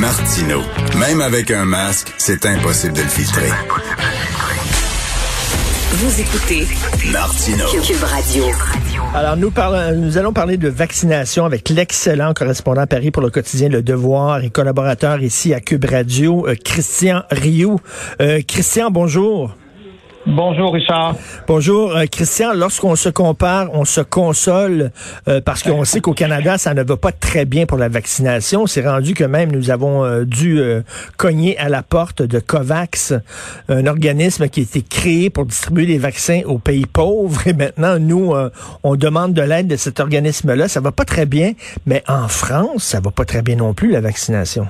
Martino. Même avec un masque, c'est impossible de le filtrer. Vous écoutez Martino. Cube Radio. Alors, nous, parlons, nous allons parler de vaccination avec l'excellent correspondant à Paris pour le quotidien Le Devoir et collaborateur ici à Cube Radio, euh, Christian Rioux. Euh, Christian, bonjour. Bonjour Richard. Bonjour euh, Christian. Lorsqu'on se compare, on se console euh, parce qu'on sait qu'au Canada, ça ne va pas très bien pour la vaccination. C'est rendu que même nous avons euh, dû cogner à la porte de COVAX, un organisme qui a été créé pour distribuer les vaccins aux pays pauvres. Et maintenant, nous, on demande de l'aide de cet organisme-là. Ça va pas très bien, mais en France, ça va pas très bien non plus la vaccination.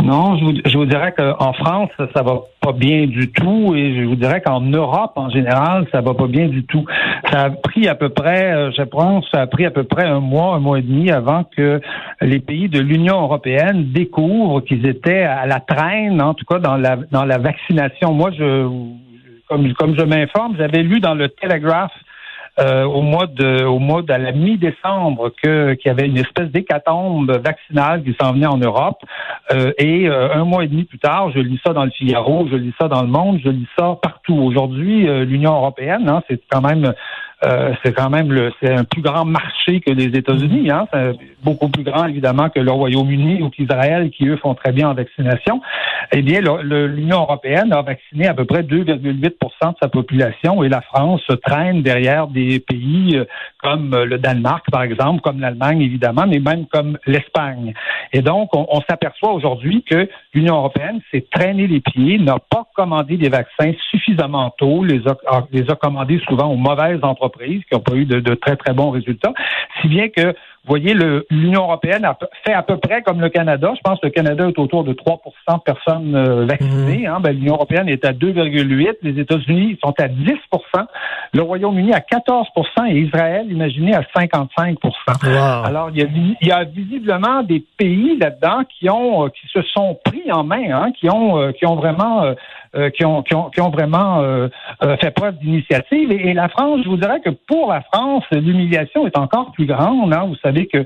Non, je vous, je vous dirais qu'en France, ça va pas bien du tout et je vous dirais qu'en Europe, en général, ça va pas bien du tout. Ça a pris à peu près, euh, je pense, ça a pris à peu près un mois, un mois et demi avant que les pays de l'Union européenne découvrent qu'ils étaient à la traîne, en tout cas dans la, dans la vaccination. Moi, je, comme, comme je m'informe, j'avais lu dans le Telegraph euh, au mois de au mois de la mi-décembre que qu'il y avait une espèce d'hécatombe vaccinale qui s'en venait en Europe euh, et euh, un mois et demi plus tard, je lis ça dans le Figaro, je lis ça dans le Monde, je lis ça partout. Aujourd'hui, l'Union européenne, hein, c'est quand même euh, c'est quand même le, c'est un plus grand marché que les États-Unis. Hein? C'est beaucoup plus grand évidemment que le Royaume-Uni ou qu'Israël, qui eux font très bien en vaccination. Eh bien, l'Union européenne a vacciné à peu près 2,8% de sa population et la France se traîne derrière des pays euh, comme le Danemark, par exemple, comme l'Allemagne évidemment, mais même comme l'Espagne. Et donc, on, on s'aperçoit aujourd'hui que l'Union européenne s'est traîné les pieds, n'a pas commandé des vaccins suffisamment tôt, les a, les a commandés souvent aux mauvaises entreprises qui n'ont pas eu de, très, très bons résultats. Si bien que, vous voyez, l'Union européenne a fait à peu près comme le Canada. Je pense que le Canada est autour de 3% de personnes euh, vaccinées. Mhm. Hein. Ben, L'Union européenne est à 2,8 Les États-Unis sont à 10 Le Royaume-Uni à 14% et Israël, imaginez, à 55% Alors, il y, a, visiblement des pays là-dedans qui ont qui se sont pris en main, hein, qui ont euh, qui ont vraiment euh, qui, ont, qui, ont, qui ont vraiment fait preuve d'initiative. Et, la France, je vous dirais que pour la France, l'humiliation est encore plus grande. Hein. Vous savez que,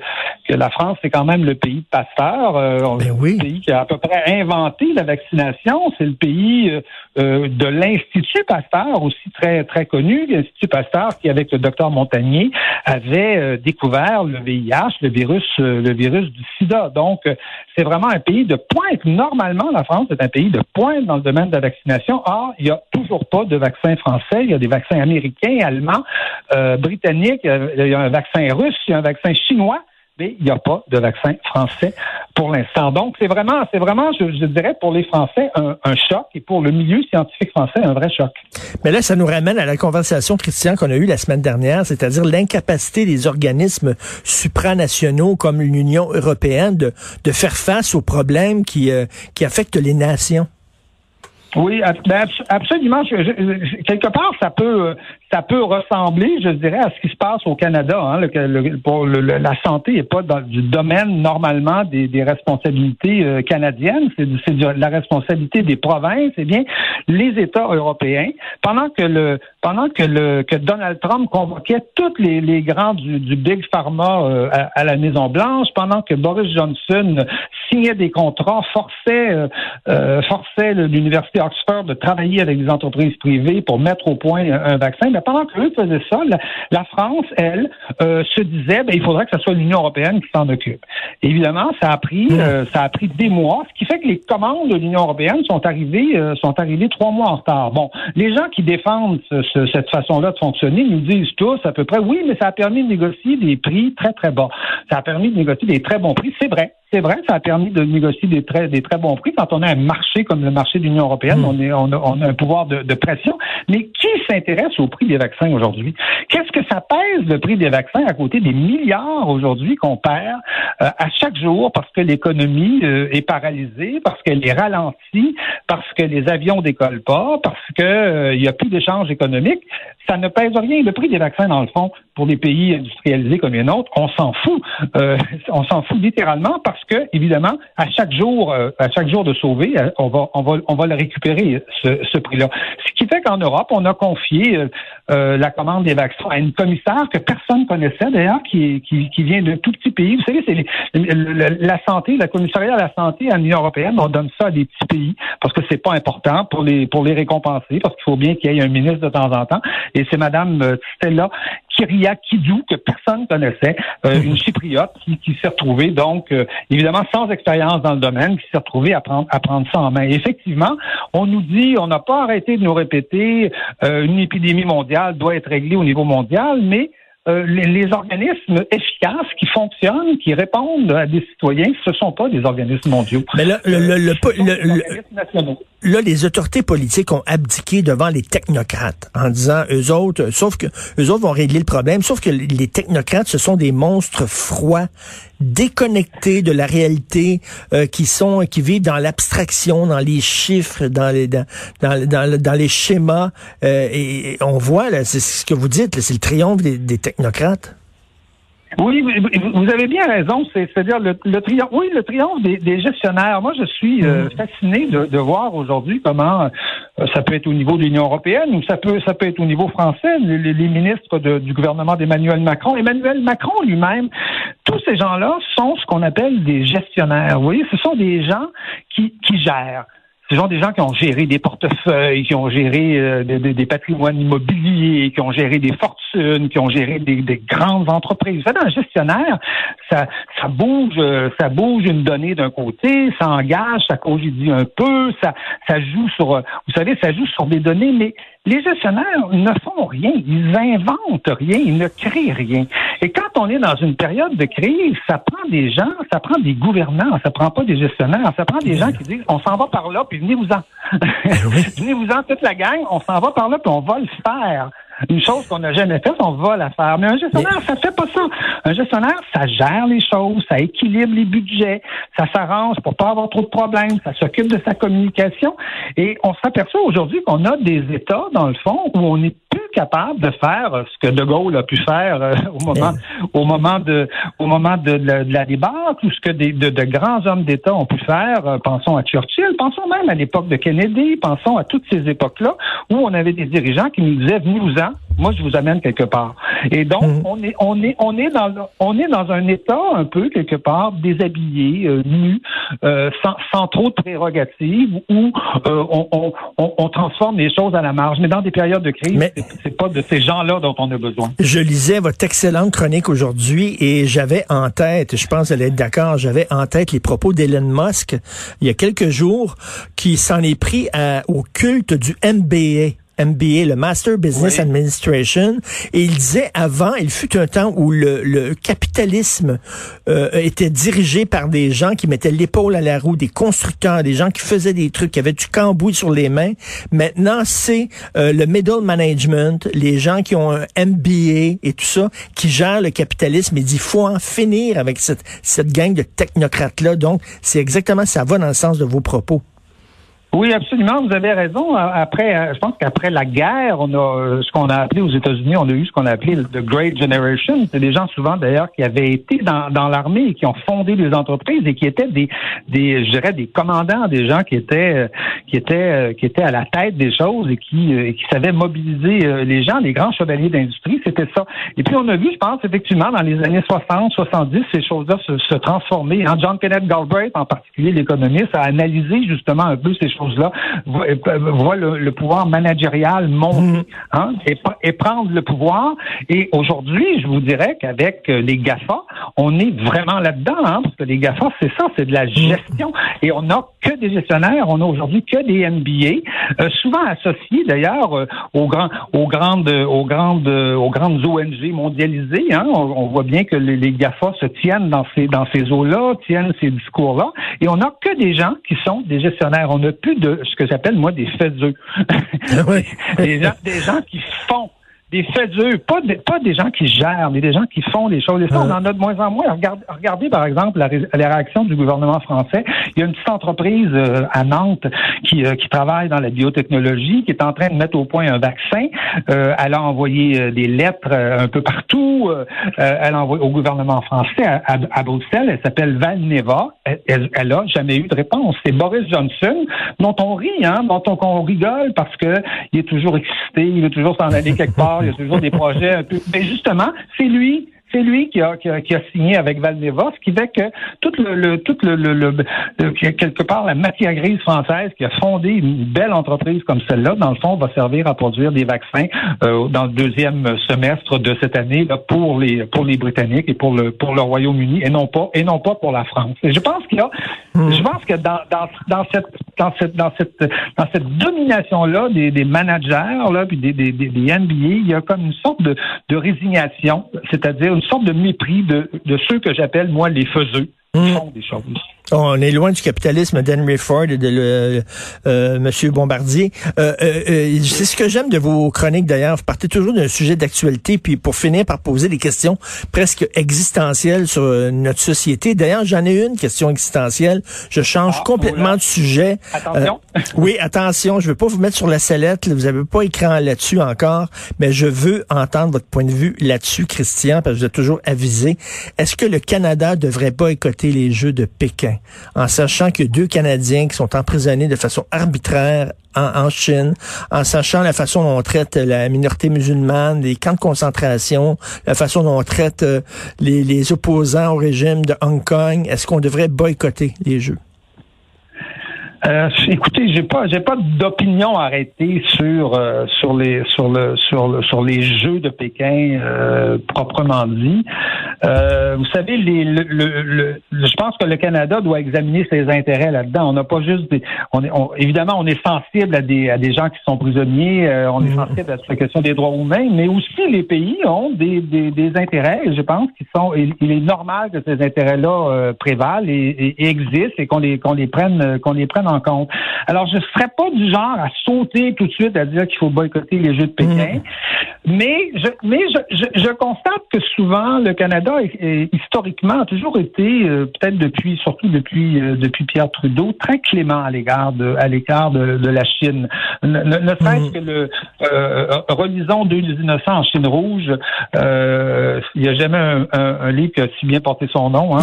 que la France, c'est quand même le pays de Pasteur, ben oui. le pays qui a à peu près inventé la vaccination. C'est le pays euh, de l'Institut Pasteur, aussi très très connu, l'Institut Pasteur qui, avec le docteur Montagnier, avait euh, découvert le VIH, le virus, euh, le virus du SIDA. Donc, c'est vraiment un pays de pointe. Normalement, la France est un pays de pointe dans le domaine de la vaccination. Or, il n'y a toujours pas de vaccin français. Il y a des vaccins américains, allemands, britanniques. Il y a un vaccin russe, il y a un vaccin chinois mais il n'y a pas de vaccin français pour l'instant. Donc, c'est vraiment, c'est vraiment, je, dirais, pour les Français, un, choc et pour le milieu scientifique français, un vrai choc. Mais là, ça nous ramène à la conversation, Christian, qu'on a eue la semaine dernière, c'est-à-dire l'incapacité des organismes supranationaux comme l'Union européenne de, faire face aux problèmes qui, euh, qui affectent les nations. Oui, ben, absolument. quelque part, ça peut, ça peut ressembler, je dirais, à ce qui se passe au Canada. Hein, le, pour la santé n'est pas dans du domaine normalement des, des responsabilités euh, canadiennes, c'est la responsabilité des provinces. Eh bien, les États européens, pendant que le pendant que le que Donald Trump convoquait tous les, les grands du, du big pharma euh, à, la Maison Blanche, pendant que Boris Johnson signait des contrats, forçait euh, forçait l'université Oxford de travailler avec des entreprises privées pour mettre au point un, vaccin mais pendant qu'eux faisaient ça, la, France, elle, euh, se disait, ben, il faudrait que ce soit l'Union européenne qui s'en occupe. évidemment, ça a pris, hmm. euh, ça a pris des mois, ce qui fait que les commandes de l'Union européenne sont arrivées, euh, sont arrivées trois mois en retard. Bon, les gens qui défendent cette façon-là de fonctionner nous disent tous à peu près, oui, mais ça a permis de négocier des prix très très bas. Ça a permis de négocier des très bons prix, c'est vrai. C'est vrai, ça a permis de négocier des très, des très bons prix. Quand on a un marché comme le marché de l'Union européenne, hmm. on, est, on, a, un pouvoir de, de pression. Mais qui s'intéresse au prix des vaccins aujourd'hui? Qu'est-ce que ça pèse le prix des vaccins à côté des milliards aujourd'hui qu'on perd euh, à chaque jour parce que l'économie euh, est paralysée, parce qu'elle est ralentie, parce que les avions décollent pas, parce que euh, il y a plus d'échanges économiques? Ça ne pèse rien. Le prix des vaccins, dans le fond, pour des pays industrialisés comme les nôtres, on s'en fout. on s'en fout littéralement parce que, évidemment, à chaque jour, euh, à chaque jour de sauver, euh, on va, on va, on va le récupérer ce, ce prix-là. Ce qui fait qu'en Europe, on a confié euh, la commande des vaccins à une commissaire que personne connaissait d'ailleurs, qui, qui, qui vient d'un tout petit pays. Vous savez, c'est la santé, la commissariat à la santé à l'Union européenne, on donne ça à des petits pays parce que c'est pas important pour les pour les récompenser, parce qu'il faut bien qu'il y ait un ministre de temps en temps. Et c'est Madame euh, Stella Kyria Kidou, que personne connaissait, euh, une chypriote qui, qui s'est retrouvée, donc, euh, évidemment, sans expérience dans le domaine, qui s'est retrouvée à prendre, à prendre ça en main. effectivement, on nous dit, on n'a pas arrêté de nous répéter, euh, une épidémie mondiale doit être réglée au niveau mondial, mais les, organismes efficaces qui fonctionnent, qui répondent à des citoyens, ce ne sont pas des organismes mondiaux. Mais là, le, le, le, là, les autorités politiques ont abdiqué devant les technocrates en disant eux autres, sauf que eux autres vont régler le problème, sauf que les technocrates, ce sont des monstres froids, déconnectés de la réalité, euh, qui sont, qui vivent dans l'abstraction, dans les chiffres, dans les, dans, dans, dans, les schémas. Euh, et, on voit là, c'est ce que vous dites, c'est le triomphe des, des technocrates. Oui, vous avez bien raison. C'est-à-dire le, triomphe. Oui, le triomphe des, gestionnaires. Moi, je suis euh, mm. fasciné de, voir aujourd'hui comment euh, ça peut être au niveau de l'Union européenne ou ça peut ça peut être au niveau français. Les, ministres du gouvernement d'Emmanuel Macron, Emmanuel Macron lui-même, tous ces gens-là sont ce qu'on appelle des gestionnaires. Vous voyez, ce sont des gens qui, qui gèrent. Ce sont des gens qui ont géré des portefeuilles, qui ont géré euh, des, patrimoines immobiliers, qui ont géré des fortunes, qui ont géré des, grandes entreprises. Vous savez, un gestionnaire, ça, ça bouge, euh, ça bouge une donnée d'un côté, ça engage, ça congédie un peu, ça, ça joue sur, vous savez, ça joue sur des données, mais les gestionnaires ne font rien, ils inventent rien, ils ne créent rien. Et quand on est dans une période de crise, ça prend des gens, ça prend des gouvernants, ça prend pas des gestionnaires, ça prend des gens qui disent on s'en va par là, puis venez-vous-en. Eh venez-vous-en toute la gang, on s'en va par là, puis on va le faire une chose qu'on n'a jamais faite, on va la faire. Mais un gestionnaire, ça fait pas ça. Un gestionnaire, ça gère les choses, ça équilibre les budgets, ça s'arrange pour pas avoir trop de problèmes, ça s'occupe de sa communication. Et on s'aperçoit aujourd'hui qu'on a des États, dans le fond, où on est plus capable de faire ce que De Gaulle a pu faire euh, au moment, au moment de, au moment de, la, débat, tout ce que des, de, grands hommes d'État ont pu faire. Euh, pensons à Churchill, pensons même à l'époque de Kennedy, pensons à toutes ces époques-là où on avait des dirigeants qui nous disaient venez-vous-en, moi je vous amène quelque part. Et donc mhm. on est on est on est dans on est dans un état un peu quelque part déshabillé, euh, nu, euh, sans, sans trop de prérogatives où euh, on, on, on, transforme les choses à la marge. Mais dans des périodes de crise, Mais... c'est pas de ces gens-là dont on a besoin. Je lisais votre excellente chronique aujourd'hui et j'avais en tête, je pense allez être d'accord, j'avais en tête les propos d'Elon Musk il y a quelques jours qui s'en est pris à, au culte du MBA. MBA, le Master Business Administration, et il disait avant, il fut un temps où le, le capitalisme euh, était dirigé par des gens qui mettaient l'épaule à la roue, des constructeurs, des gens qui faisaient des trucs, qui avaient du cambouis sur les mains. Maintenant, c'est euh, le middle management, les gens qui ont un MBA et tout ça, qui gèrent le capitalisme. Il dit, faut en finir avec cette, cette gang de technocrates-là. Donc, c'est exactement, ça va dans le sens de vos propos. Oui, absolument. Vous avez raison. Après, euh, je pense qu'après la guerre, on a euh, ce qu'on a appelé aux États-Unis, on a eu ce qu'on a appelé the Great Generation. C'est des gens souvent d'ailleurs qui avaient été dans, dans l'armée et qui ont fondé des entreprises et qui étaient des, des, je dirais, des commandants, des gens qui étaient, euh, qui étaient, qui étaient à la tête des choses et qui, qui savaient mobiliser les gens, les grands chevaliers d'industrie. C'était ça. Et puis on a vu, je pense, effectivement, dans les années 60, 70, ces choses-là se, se transformer. Hein, John Kenneth Galbraith, en particulier l'économiste, a analysé justement un peu ces choses là voit, le, pouvoir managérial monter mhm. hein, et, prendre le pouvoir. Et aujourd'hui, je vous dirais qu'avec euh, les GAFA, on est vraiment là-dedans, hein, parce que les GAFA, c'est ça, c'est de la mhm. gestion. Et on n'a que des gestionnaires, on a aujourd'hui que des MBA, euh, souvent associés d'ailleurs euh, aux, grands, aux, grandes, aux, grandes, aux grandes ONG mondialisées. Hein. On, voit bien que les, GAFA se tiennent dans ces, dans ces eaux-là, tiennent ces discours-là. Et on n'a que des gens qui sont des gestionnaires. On n'a plus de ce que j'appelle, moi, des faits ah des, gens, des gens qui font des faits pas, pas des gens qui gèrent, mais des gens qui font les choses. Et ça, on en a de moins en moins. Regardez, par exemple, la, réaction du gouvernement français. Il y a une petite entreprise euh, à Nantes qui, euh, qui travaille dans la biotechnologie, qui est en train de mettre au point un vaccin. Euh, elle a envoyé des lettres un peu partout. elle a envoyé au gouvernement français à, Bruxelles. Elle s'appelle Valneva. Elle, elle, a jamais eu de réponse. C'est Boris Johnson, dont on rit, hein, dont on, on rigole parce que il est toujours excité, il veut toujours s'en aller quelque part il y a toujours des projets un peu. Mais justement, c'est lui c'est lui qui a, qui a, signé avec Valneva, ce qui fait que tout le, tout le, le, quelque part la matière grise française qui a fondé une belle entreprise comme celle-là, dans le fond, va servir à produire des vaccins euh, dans le deuxième semestre de cette année là, pour les pour les Britanniques et pour le pour le Royaume-Uni et non pas et non pas pour la France. Et je pense qu'il y a, je pense que dans, dans, dans cette dans cette dans cette dans cette domination là des, des managers là puis des, des, des, NBA, il y a comme une sorte de, de résignation, c'est-à-dire une sorte de mépris de, de ceux que j'appelle, moi, les faiseux, qui hmm. font des choses. On est loin du capitalisme d'Henry Ford et de le, euh, Monsieur Bombardier. Euh, euh, euh, c'est ce que j'aime de vos chroniques d'ailleurs. Vous partez toujours d'un sujet d'actualité, puis pour finir par poser des questions presque existentielles sur notre société. D'ailleurs, j'en ai une question existentielle. Je change ah, complètement de sujet. Attention. oui, attention. Je veux pas vous mettre sur la sellette. Vous avez pas écran là-dessus encore, mais je veux entendre votre point de vue là-dessus, Christian, parce que vous êtes toujours avisé. Est-ce que le Canada devrait boycotter les Jeux de Pékin? En sachant que deux Canadiens qui sont emprisonnés de façon arbitraire en, Chine, en sachant la façon dont on traite la minorité musulmane, les camps de concentration, la façon dont on traite euh, les, les opposants au régime de Hong Kong, est-ce qu'on devrait boycotter les Jeux? Euh, écoutez, j'ai pas j'ai pas d'opinion arrêtée sur euh, sur les sur le sur le sur les jeux de Pékin euh, proprement dit. Euh, vous savez, les, le, le, je pense que le Canada doit examiner ses intérêts là-dedans. On n'a pas juste des, on est évidemment on est sensible à des à des gens qui sont prisonniers, on est mhm. sensible à la question des droits humains, mais aussi les pays ont des des, des intérêts. Je pense qui sont il, est normal que ces intérêts-là prévalent et, et, existent et qu'on les qu'on les prenne qu'on les prenne en compte. Alors, je ne serais pas du genre à sauter tout de suite à dire qu'il faut boycotter les Jeux de Pékin, mm. mais je, mais je, je, constate que souvent le Canada est, historiquement a toujours été, euh, peut-être depuis, surtout depuis euh, depuis Pierre Trudeau, très clément à l'égard de à de, de, la Chine. Ne, ne serait-ce mm. que le euh, relisons deux innocents en Chine rouge. Euh, il n'y a jamais un, un, livre qui a si bien porté son nom. Hein.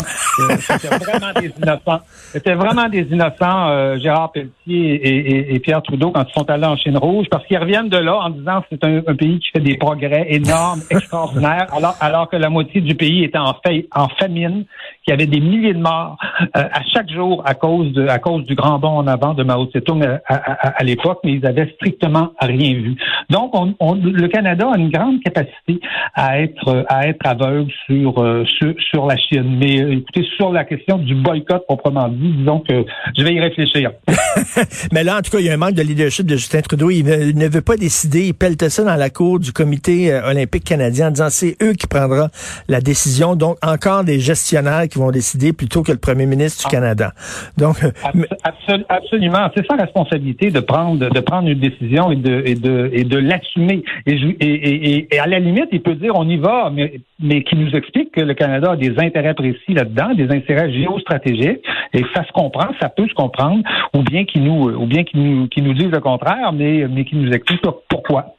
C'était vraiment des innocents. C'était vraiment des innocents. Gérard Pelletier et, Pierre Trudeau quand ils sont allés en Chine rouge, parce qu'ils reviennent de là en disant que c'est un, pays qui fait des progrès énormes, extraordinaires, alors, alors que la moitié du pays était en, en famine, qu'il y avait des milliers de morts euh, à chaque jour à cause de à cause du grand bond en avant de Mao Tse-tung à, l'époque, mais ils avaient strictement rien vu. Donc, on, le Canada a une grande capacité à être à être aveugle sur euh, sur, sur la Chine. Mais euh, écoutez, sur la question du boycott proprement dit, disons que je vais y réfléchir. Mais là, en tout cas, il y a un manque de leadership de Justin Trudeau. Il ne, veut pas décider. Il pelte ça dans la cour du comité euh, olympique canadien en disant c'est eux qui prendront la décision. Donc, encore des gestionnaires qui vont décider plutôt que le premier ministre du ah. Canada. Donc, euh, absolument. C'est sa responsabilité de prendre, de prendre une décision et de, et de, et de l'assumer. Et, et, et, à la limite, il peut dire on y va, mais, mais qui nous explique que le Canada a des intérêts précis là-dedans, des intérêts géostratégiques. Et ça se comprend, ça peut se comprendre ou bien qui nous, ou bien qui nous, qui nous disent le contraire, mais, mais qui nous expliquent pourquoi.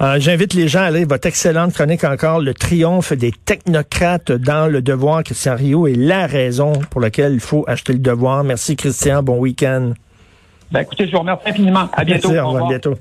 Euh, j'invite les gens à lire votre excellente chronique encore, Le triomphe des technocrates dans le devoir. Christian Rio est la raison pour laquelle il faut acheter le devoir. Merci Christian, bon week-end. Ben, écoutez, je vous remercie infiniment. À bientôt. Merci, au revoir, bientôt.